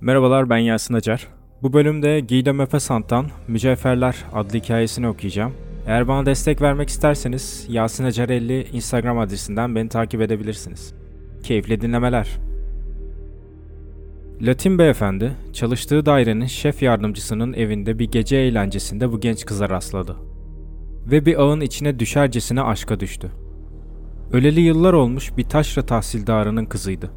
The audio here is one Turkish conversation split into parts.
Merhabalar ben Yasin Acar. Bu bölümde Guido Maupassant'tan Mücevherler adlı hikayesini okuyacağım. Eğer bana destek vermek isterseniz Yasin Acar 50 Instagram adresinden beni takip edebilirsiniz. Keyifli dinlemeler. Latin beyefendi, çalıştığı dairenin şef yardımcısının evinde bir gece eğlencesinde bu genç kıza rastladı. Ve bir ağın içine düşercesine aşka düştü. Öleli yıllar olmuş bir taşra tahsildarının kızıydı.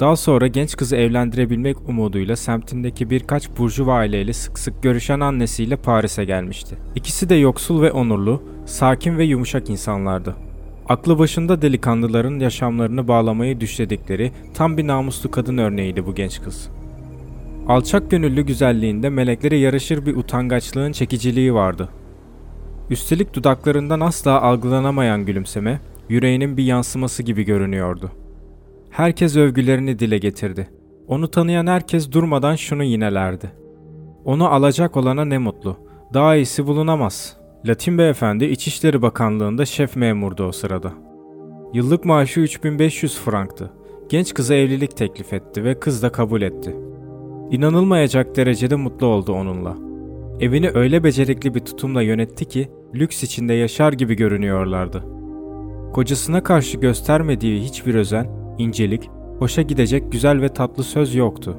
Daha sonra genç kızı evlendirebilmek umuduyla semtindeki birkaç burjuva aileyle sık sık görüşen annesiyle Paris'e gelmişti. İkisi de yoksul ve onurlu, sakin ve yumuşak insanlardı. Aklı başında delikanlıların yaşamlarını bağlamayı düşledikleri tam bir namuslu kadın örneğiydi bu genç kız. Alçak gönüllü güzelliğinde meleklere yaraşır bir utangaçlığın çekiciliği vardı. Üstelik dudaklarından asla algılanamayan gülümseme, yüreğinin bir yansıması gibi görünüyordu. Herkes övgülerini dile getirdi. Onu tanıyan herkes durmadan şunu yinelerdi. Onu alacak olana ne mutlu. Daha iyisi bulunamaz. Latin beyefendi İçişleri Bakanlığı'nda şef memurdu o sırada. Yıllık maaşı 3500 franktı. Genç kıza evlilik teklif etti ve kız da kabul etti. İnanılmayacak derecede mutlu oldu onunla. Evini öyle becerikli bir tutumla yönetti ki lüks içinde yaşar gibi görünüyorlardı. Kocasına karşı göstermediği hiçbir özen, incelik, hoşa gidecek güzel ve tatlı söz yoktu.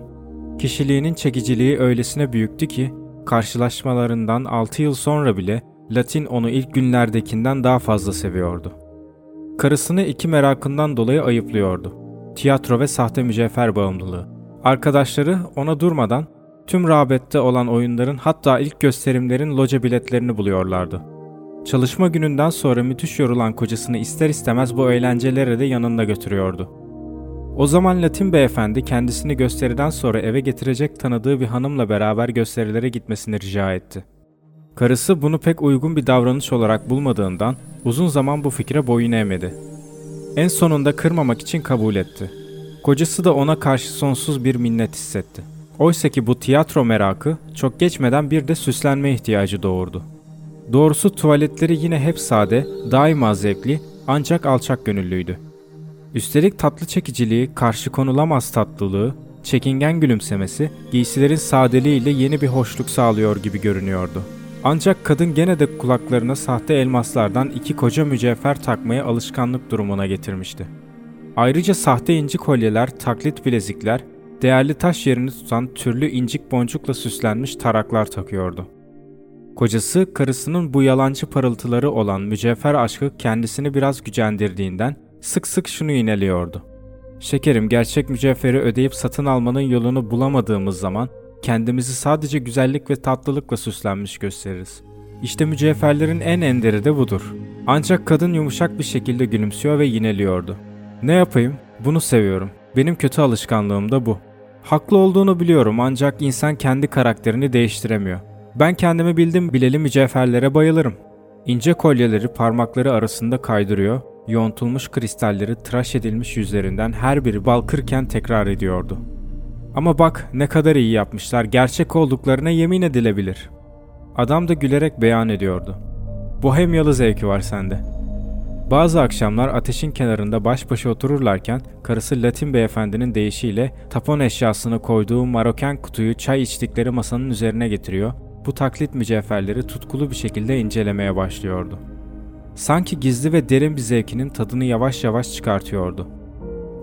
Kişiliğinin çekiciliği öylesine büyüktü ki karşılaşmalarından 6 yıl sonra bile Latin onu ilk günlerdekinden daha fazla seviyordu. Karısını iki merakından dolayı ayıplıyordu. Tiyatro ve sahte mücevher bağımlılığı. Arkadaşları ona durmadan tüm rağbette olan oyunların hatta ilk gösterimlerin loca biletlerini buluyorlardı. Çalışma gününden sonra müthiş yorulan kocasını ister istemez bu eğlencelere de yanında götürüyordu. O zaman Latin beyefendi kendisini gösteriden sonra eve getirecek tanıdığı bir hanımla beraber gösterilere gitmesini rica etti. Karısı bunu pek uygun bir davranış olarak bulmadığından uzun zaman bu fikre boyun eğmedi. En sonunda kırmamak için kabul etti. Kocası da ona karşı sonsuz bir minnet hissetti. Oysa ki bu tiyatro merakı çok geçmeden bir de süslenme ihtiyacı doğurdu. Doğrusu tuvaletleri yine hep sade, daima zevkli ancak alçak gönüllüydü. Üstelik tatlı çekiciliği, karşı konulamaz tatlılığı, çekingen gülümsemesi, giysilerin sadeliğiyle yeni bir hoşluk sağlıyor gibi görünüyordu. Ancak kadın gene de kulaklarına sahte elmaslardan iki koca mücevher takmaya alışkanlık durumuna getirmişti. Ayrıca sahte inci kolyeler, taklit bilezikler, değerli taş yerini tutan türlü incik boncukla süslenmiş taraklar takıyordu. Kocası karısının bu yalancı parıltıları olan mücevher aşkı kendisini biraz gücendirdiğinden sık sık şunu ineliyordu. Şekerim gerçek mücevheri ödeyip satın almanın yolunu bulamadığımız zaman kendimizi sadece güzellik ve tatlılıkla süslenmiş gösteririz. İşte mücevherlerin en enderi de budur. Ancak kadın yumuşak bir şekilde gülümsüyor ve yineliyordu. Ne yapayım? Bunu seviyorum. Benim kötü alışkanlığım da bu. Haklı olduğunu biliyorum ancak insan kendi karakterini değiştiremiyor. Ben kendimi bildim bileli mücevherlere bayılırım. İnce kolyeleri parmakları arasında kaydırıyor, yontulmuş kristalleri tıraş edilmiş yüzlerinden her biri balkırken tekrar ediyordu. Ama bak ne kadar iyi yapmışlar, gerçek olduklarına yemin edilebilir. Adam da gülerek beyan ediyordu. Bohemyalı zevki var sende. Bazı akşamlar ateşin kenarında baş başa otururlarken karısı Latin beyefendinin deyişiyle tapon eşyasını koyduğu maroken kutuyu çay içtikleri masanın üzerine getiriyor bu taklit mücevherleri tutkulu bir şekilde incelemeye başlıyordu. Sanki gizli ve derin bir zevkinin tadını yavaş yavaş çıkartıyordu.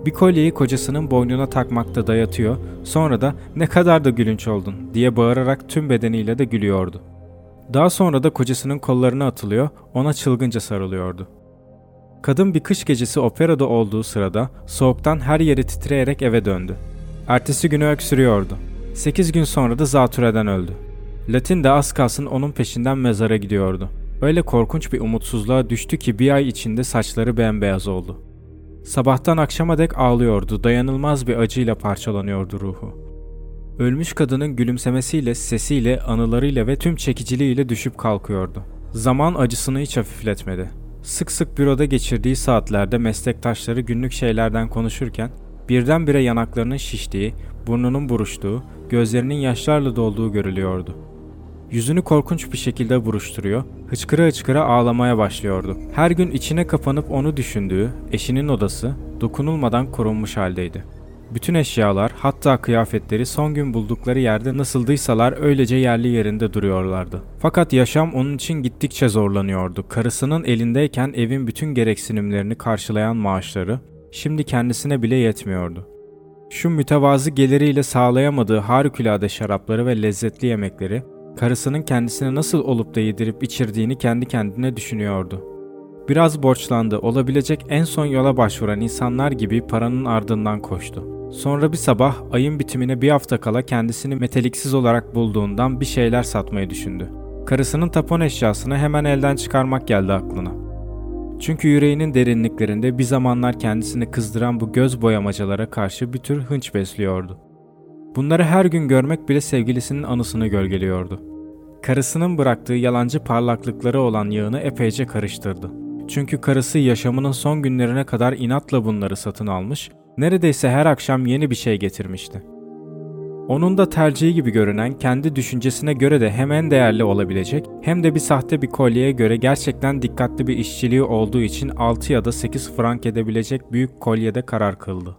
Bir kolyeyi kocasının boynuna takmakta dayatıyor, sonra da ne kadar da gülünç oldun diye bağırarak tüm bedeniyle de gülüyordu. Daha sonra da kocasının kollarına atılıyor, ona çılgınca sarılıyordu. Kadın bir kış gecesi operada olduğu sırada soğuktan her yeri titreyerek eve döndü. Ertesi günü öksürüyordu. 8 gün sonra da zatürreden öldü. Latin de az kalsın onun peşinden mezara gidiyordu. Öyle korkunç bir umutsuzluğa düştü ki bir ay içinde saçları bembeyaz oldu. Sabahtan akşama dek ağlıyordu, dayanılmaz bir acıyla parçalanıyordu ruhu. Ölmüş kadının gülümsemesiyle, sesiyle, anılarıyla ve tüm çekiciliğiyle düşüp kalkıyordu. Zaman acısını hiç hafifletmedi. Sık sık büroda geçirdiği saatlerde meslektaşları günlük şeylerden konuşurken birdenbire yanaklarının şiştiği, burnunun buruştuğu, gözlerinin yaşlarla dolduğu görülüyordu. Yüzünü korkunç bir şekilde buruşturuyor, hıçkıra hıçkıra ağlamaya başlıyordu. Her gün içine kapanıp onu düşündüğü, eşinin odası, dokunulmadan korunmuş haldeydi. Bütün eşyalar, hatta kıyafetleri son gün buldukları yerde nasıldıysalar öylece yerli yerinde duruyorlardı. Fakat yaşam onun için gittikçe zorlanıyordu. Karısının elindeyken evin bütün gereksinimlerini karşılayan maaşları şimdi kendisine bile yetmiyordu. Şu mütevazı geliriyle sağlayamadığı harikulade şarapları ve lezzetli yemekleri, karısının kendisine nasıl olup da yedirip içirdiğini kendi kendine düşünüyordu. Biraz borçlandı, olabilecek en son yola başvuran insanlar gibi paranın ardından koştu. Sonra bir sabah ayın bitimine bir hafta kala kendisini meteliksiz olarak bulduğundan bir şeyler satmayı düşündü. Karısının tapon eşyasını hemen elden çıkarmak geldi aklına. Çünkü yüreğinin derinliklerinde bir zamanlar kendisini kızdıran bu göz boyamacalara karşı bir tür hınç besliyordu. Bunları her gün görmek bile sevgilisinin anısını gölgeliyordu. Karısının bıraktığı yalancı parlaklıkları olan yağını epeyce karıştırdı. Çünkü karısı yaşamının son günlerine kadar inatla bunları satın almış, neredeyse her akşam yeni bir şey getirmişti. Onun da tercihi gibi görünen kendi düşüncesine göre de hem en değerli olabilecek hem de bir sahte bir kolyeye göre gerçekten dikkatli bir işçiliği olduğu için 6 ya da 8 frank edebilecek büyük kolyede karar kıldı.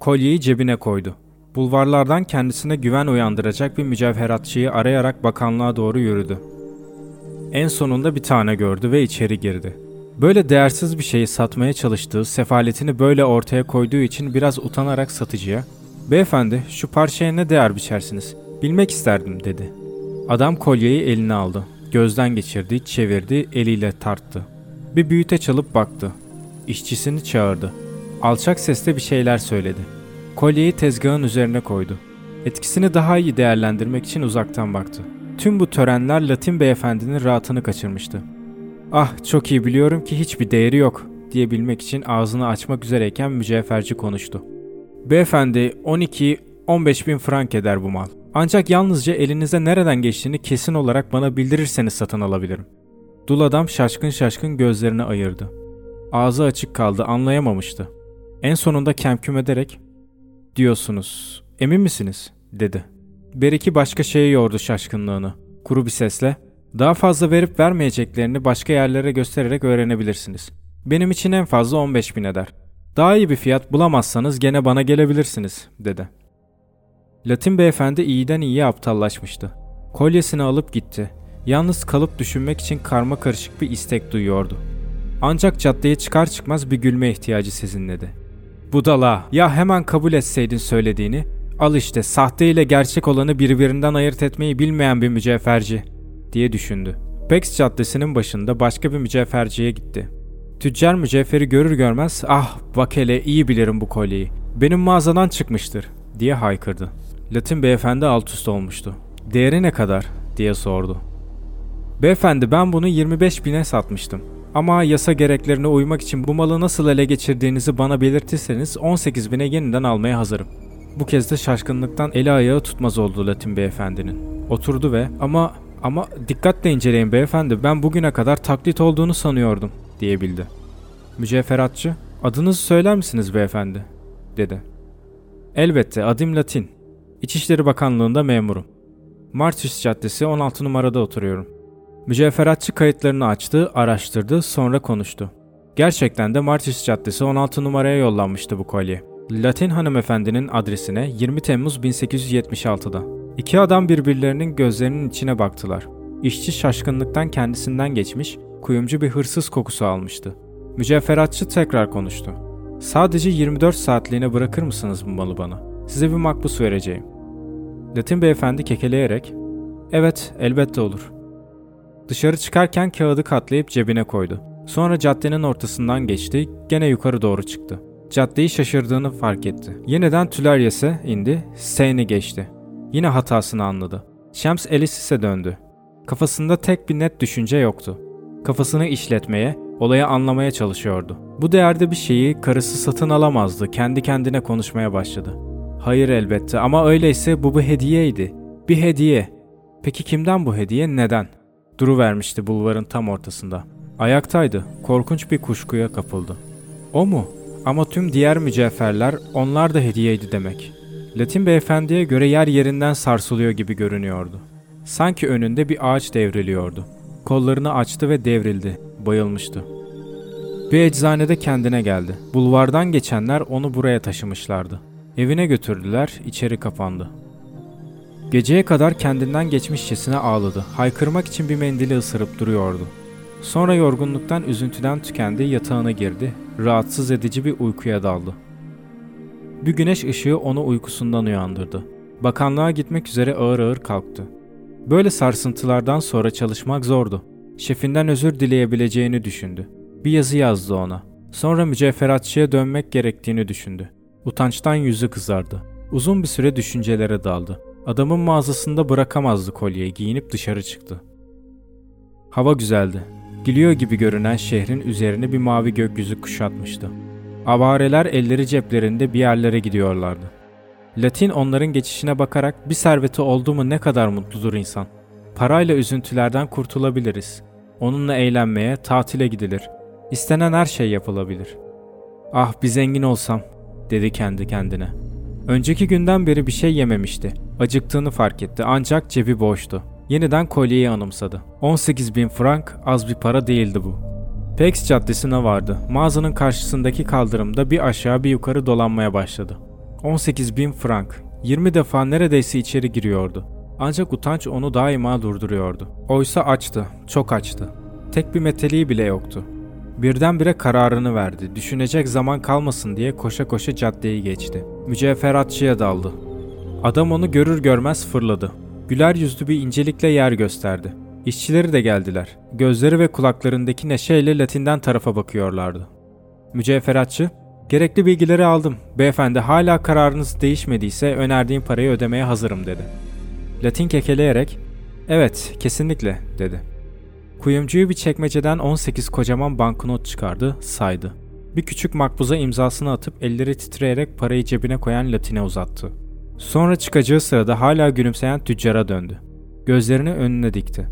Kolyeyi cebine koydu. Bulvarlardan kendisine güven uyandıracak bir mücevheratçıyı arayarak bakanlığa doğru yürüdü. En sonunda bir tane gördü ve içeri girdi. Böyle değersiz bir şeyi satmaya çalıştığı, sefaletini böyle ortaya koyduğu için biraz utanarak satıcıya ''Beyefendi şu parçaya ne değer biçersiniz? Bilmek isterdim.'' dedi. Adam kolyeyi eline aldı. Gözden geçirdi, çevirdi, eliyle tarttı. Bir büyüte çalıp baktı. İşçisini çağırdı. Alçak sesle bir şeyler söyledi. Kolyeyi tezgahın üzerine koydu. Etkisini daha iyi değerlendirmek için uzaktan baktı. Tüm bu törenler Latin beyefendinin rahatını kaçırmıştı. Ah çok iyi biliyorum ki hiçbir değeri yok diyebilmek için ağzını açmak üzereyken mücevherci konuştu. Beyefendi 12-15 bin frank eder bu mal. Ancak yalnızca elinize nereden geçtiğini kesin olarak bana bildirirseniz satın alabilirim. Dul adam şaşkın şaşkın gözlerini ayırdı. Ağzı açık kaldı anlayamamıştı. En sonunda kemküm ederek diyorsunuz emin misiniz dedi. Beriki başka şeye yordu şaşkınlığını. Kuru bir sesle daha fazla verip vermeyeceklerini başka yerlere göstererek öğrenebilirsiniz. Benim için en fazla 15 bin eder. Daha iyi bir fiyat bulamazsanız gene bana gelebilirsiniz, dedi. Latin beyefendi iyiden iyiye aptallaşmıştı. Kolyesini alıp gitti. Yalnız kalıp düşünmek için karma karışık bir istek duyuyordu. Ancak caddeye çıkar çıkmaz bir gülme ihtiyacı sezinledi. Budala, ya hemen kabul etseydin söylediğini, al işte sahte ile gerçek olanı birbirinden ayırt etmeyi bilmeyen bir mücevherci diye düşündü. Bex Caddesi'nin başında başka bir mücevherciye gitti. Tüccar mücevheri görür görmez ah bak hele iyi bilirim bu kolyeyi. Benim mağazadan çıkmıştır diye haykırdı. Latin beyefendi alt üst olmuştu. Değeri ne kadar diye sordu. Beyefendi ben bunu 25 bine satmıştım. Ama yasa gereklerine uymak için bu malı nasıl ele geçirdiğinizi bana belirtirseniz 18 bine yeniden almaya hazırım. Bu kez de şaşkınlıktan eli ayağı tutmaz oldu Latin beyefendinin. Oturdu ve ama ama dikkatle inceleyin beyefendi ben bugüne kadar taklit olduğunu sanıyordum diyebildi. Mücevheratçı adınızı söyler misiniz beyefendi dedi. Elbette adım Latin. İçişleri Bakanlığı'nda memurum. Martius Caddesi 16 numarada oturuyorum. Mücevheratçı kayıtlarını açtı, araştırdı, sonra konuştu. Gerçekten de Martius Caddesi 16 numaraya yollanmıştı bu kolye. Latin hanımefendinin adresine 20 Temmuz 1876'da. İki adam birbirlerinin gözlerinin içine baktılar. İşçi şaşkınlıktan kendisinden geçmiş, kuyumcu bir hırsız kokusu almıştı. Mücevheratçı tekrar konuştu. Sadece 24 saatliğine bırakır mısınız bu malı bana? Size bir makbus vereceğim. Latin beyefendi kekeleyerek, evet elbette olur. Dışarı çıkarken kağıdı katlayıp cebine koydu. Sonra caddenin ortasından geçti, gene yukarı doğru çıktı. Caddeyi şaşırdığını fark etti. Yeniden Tüleryes'e indi, Seyni geçti. Yine hatasını anladı. Shams Elisis'e döndü. Kafasında tek bir net düşünce yoktu. Kafasını işletmeye, olayı anlamaya çalışıyordu. Bu değerde bir şeyi karısı satın alamazdı. Kendi kendine konuşmaya başladı. Hayır elbette ama öyleyse bu bir hediyeydi. Bir hediye. Peki kimden bu hediye, neden? Duru vermişti bulvarın tam ortasında. Ayaktaydı. Korkunç bir kuşkuya kapıldı. O mu? Ama tüm diğer mücevherler onlar da hediyeydi demek. Latin beyefendiye göre yer yerinden sarsılıyor gibi görünüyordu. Sanki önünde bir ağaç devriliyordu. Kollarını açtı ve devrildi. Bayılmıştı. Bir eczanede kendine geldi. Bulvardan geçenler onu buraya taşımışlardı. Evine götürdüler, içeri kapandı. Geceye kadar kendinden geçmişçesine ağladı. Haykırmak için bir mendili ısırıp duruyordu. Sonra yorgunluktan, üzüntüden tükendi, yatağına girdi. Rahatsız edici bir uykuya daldı. Bir güneş ışığı onu uykusundan uyandırdı. Bakanlığa gitmek üzere ağır ağır kalktı. Böyle sarsıntılardan sonra çalışmak zordu. Şefinden özür dileyebileceğini düşündü. Bir yazı yazdı ona. Sonra mücevheratçıya dönmek gerektiğini düşündü. Utançtan yüzü kızardı. Uzun bir süre düşüncelere daldı. Adamın mağazasında bırakamazdı kolyeyi giyinip dışarı çıktı. Hava güzeldi. Gülüyor gibi görünen şehrin üzerine bir mavi gökyüzü kuşatmıştı. Avareler elleri ceplerinde bir yerlere gidiyorlardı. Latin onların geçişine bakarak bir serveti oldu mu ne kadar mutludur insan. Parayla üzüntülerden kurtulabiliriz. Onunla eğlenmeye, tatile gidilir. İstenen her şey yapılabilir. Ah bir zengin olsam, dedi kendi kendine. Önceki günden beri bir şey yememişti. Acıktığını fark etti ancak cebi boştu. Yeniden kolyeyi anımsadı. 18 bin frank az bir para değildi bu. Pex caddesine vardı. Mağazanın karşısındaki kaldırımda bir aşağı bir yukarı dolanmaya başladı. 18 bin frank. 20 defa neredeyse içeri giriyordu. Ancak utanç onu daima durduruyordu. Oysa açtı, çok açtı. Tek bir meteliği bile yoktu. Birdenbire kararını verdi. Düşünecek zaman kalmasın diye koşa koşa caddeyi geçti. Mücevheratçıya daldı. Adam onu görür görmez fırladı. Güler yüzlü bir incelikle yer gösterdi. İşçileri de geldiler. Gözleri ve kulaklarındaki neşeyle Latin'den tarafa bakıyorlardı. Mücevheratçı, gerekli bilgileri aldım. Beyefendi hala kararınız değişmediyse önerdiğim parayı ödemeye hazırım dedi. Latin kekeleyerek, evet kesinlikle dedi. Kuyumcuyu bir çekmeceden 18 kocaman banknot çıkardı, saydı. Bir küçük makbuza imzasını atıp elleri titreyerek parayı cebine koyan Latin'e uzattı. Sonra çıkacağı sırada hala gülümseyen tüccara döndü. Gözlerini önüne dikti.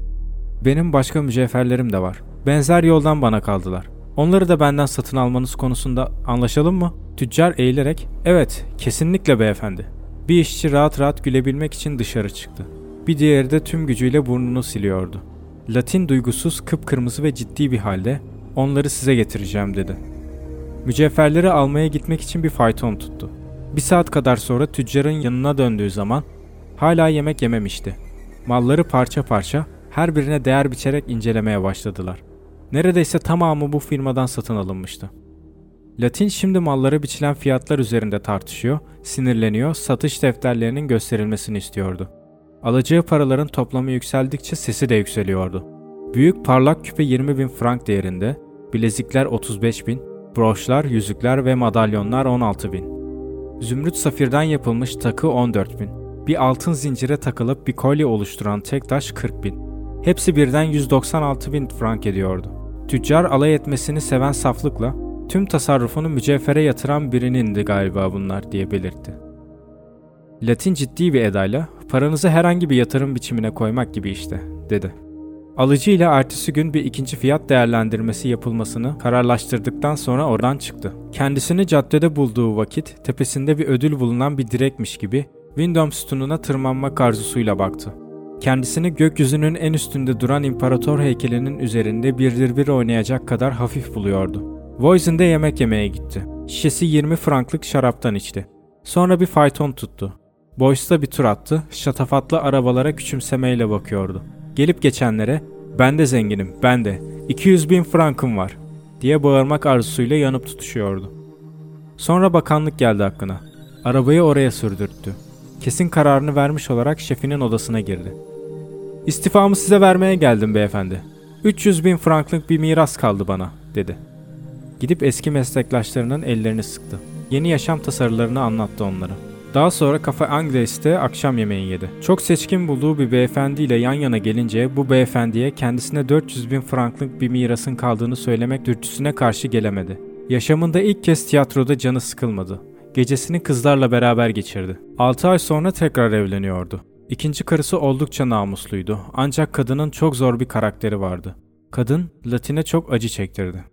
Benim başka mücevherlerim de var. Benzer yoldan bana kaldılar. Onları da benden satın almanız konusunda anlaşalım mı? Tüccar eğilerek, evet kesinlikle beyefendi. Bir işçi rahat rahat gülebilmek için dışarı çıktı. Bir diğeri de tüm gücüyle burnunu siliyordu. Latin duygusuz, kıpkırmızı ve ciddi bir halde onları size getireceğim dedi. Mücevherleri almaya gitmek için bir fayton tuttu. Bir saat kadar sonra tüccarın yanına döndüğü zaman hala yemek yememişti. Malları parça parça her birine değer biçerek incelemeye başladılar. Neredeyse tamamı bu firmadan satın alınmıştı. Latin şimdi mallara biçilen fiyatlar üzerinde tartışıyor, sinirleniyor, satış defterlerinin gösterilmesini istiyordu. Alacağı paraların toplamı yükseldikçe sesi de yükseliyordu. Büyük parlak küpe 20 bin frank değerinde, bilezikler 35 bin, broşlar, yüzükler ve madalyonlar 16 bin. Zümrüt safirden yapılmış takı 14 bin. Bir altın zincire takılıp bir kolye oluşturan tek taş 40 bin. Hepsi birden 196 bin frank ediyordu. Tüccar alay etmesini seven saflıkla tüm tasarrufunu mücevhere yatıran birinindi galiba bunlar diye belirtti. Latin ciddi bir edayla paranızı herhangi bir yatırım biçimine koymak gibi işte dedi. Alıcı ile ertesi gün bir ikinci fiyat değerlendirmesi yapılmasını kararlaştırdıktan sonra oradan çıktı. Kendisini caddede bulduğu vakit tepesinde bir ödül bulunan bir direkmiş gibi Windom sütununa tırmanmak arzusuyla baktı. Kendisini gökyüzünün en üstünde duran imparator heykelinin üzerinde birdir bir oynayacak kadar hafif buluyordu. Voisin'de yemek yemeye gitti. Şişesi 20 franklık şaraptan içti. Sonra bir fayton tuttu. Boyce'da bir tur attı, şatafatlı arabalara küçümsemeyle bakıyordu. Gelip geçenlere, ben de zenginim, ben de, 200 bin frankım var, diye bağırmak arzusuyla yanıp tutuşuyordu. Sonra bakanlık geldi hakkına. Arabayı oraya sürdürttü. Kesin kararını vermiş olarak şefinin odasına girdi. İstifamı size vermeye geldim beyefendi. 300 bin franklık bir miras kaldı bana, dedi. Gidip eski meslektaşlarının ellerini sıktı. Yeni yaşam tasarılarını anlattı onlara. Daha sonra Cafe Angles'te akşam yemeği yedi. Çok seçkin bulduğu bir beyefendiyle yan yana gelince bu beyefendiye kendisine 400 bin franklık bir mirasın kaldığını söylemek dürtüsüne karşı gelemedi. Yaşamında ilk kez tiyatroda canı sıkılmadı. Gecesini kızlarla beraber geçirdi. 6 ay sonra tekrar evleniyordu. İkinci karısı oldukça namusluydu ancak kadının çok zor bir karakteri vardı. Kadın Latin'e çok acı çektirdi.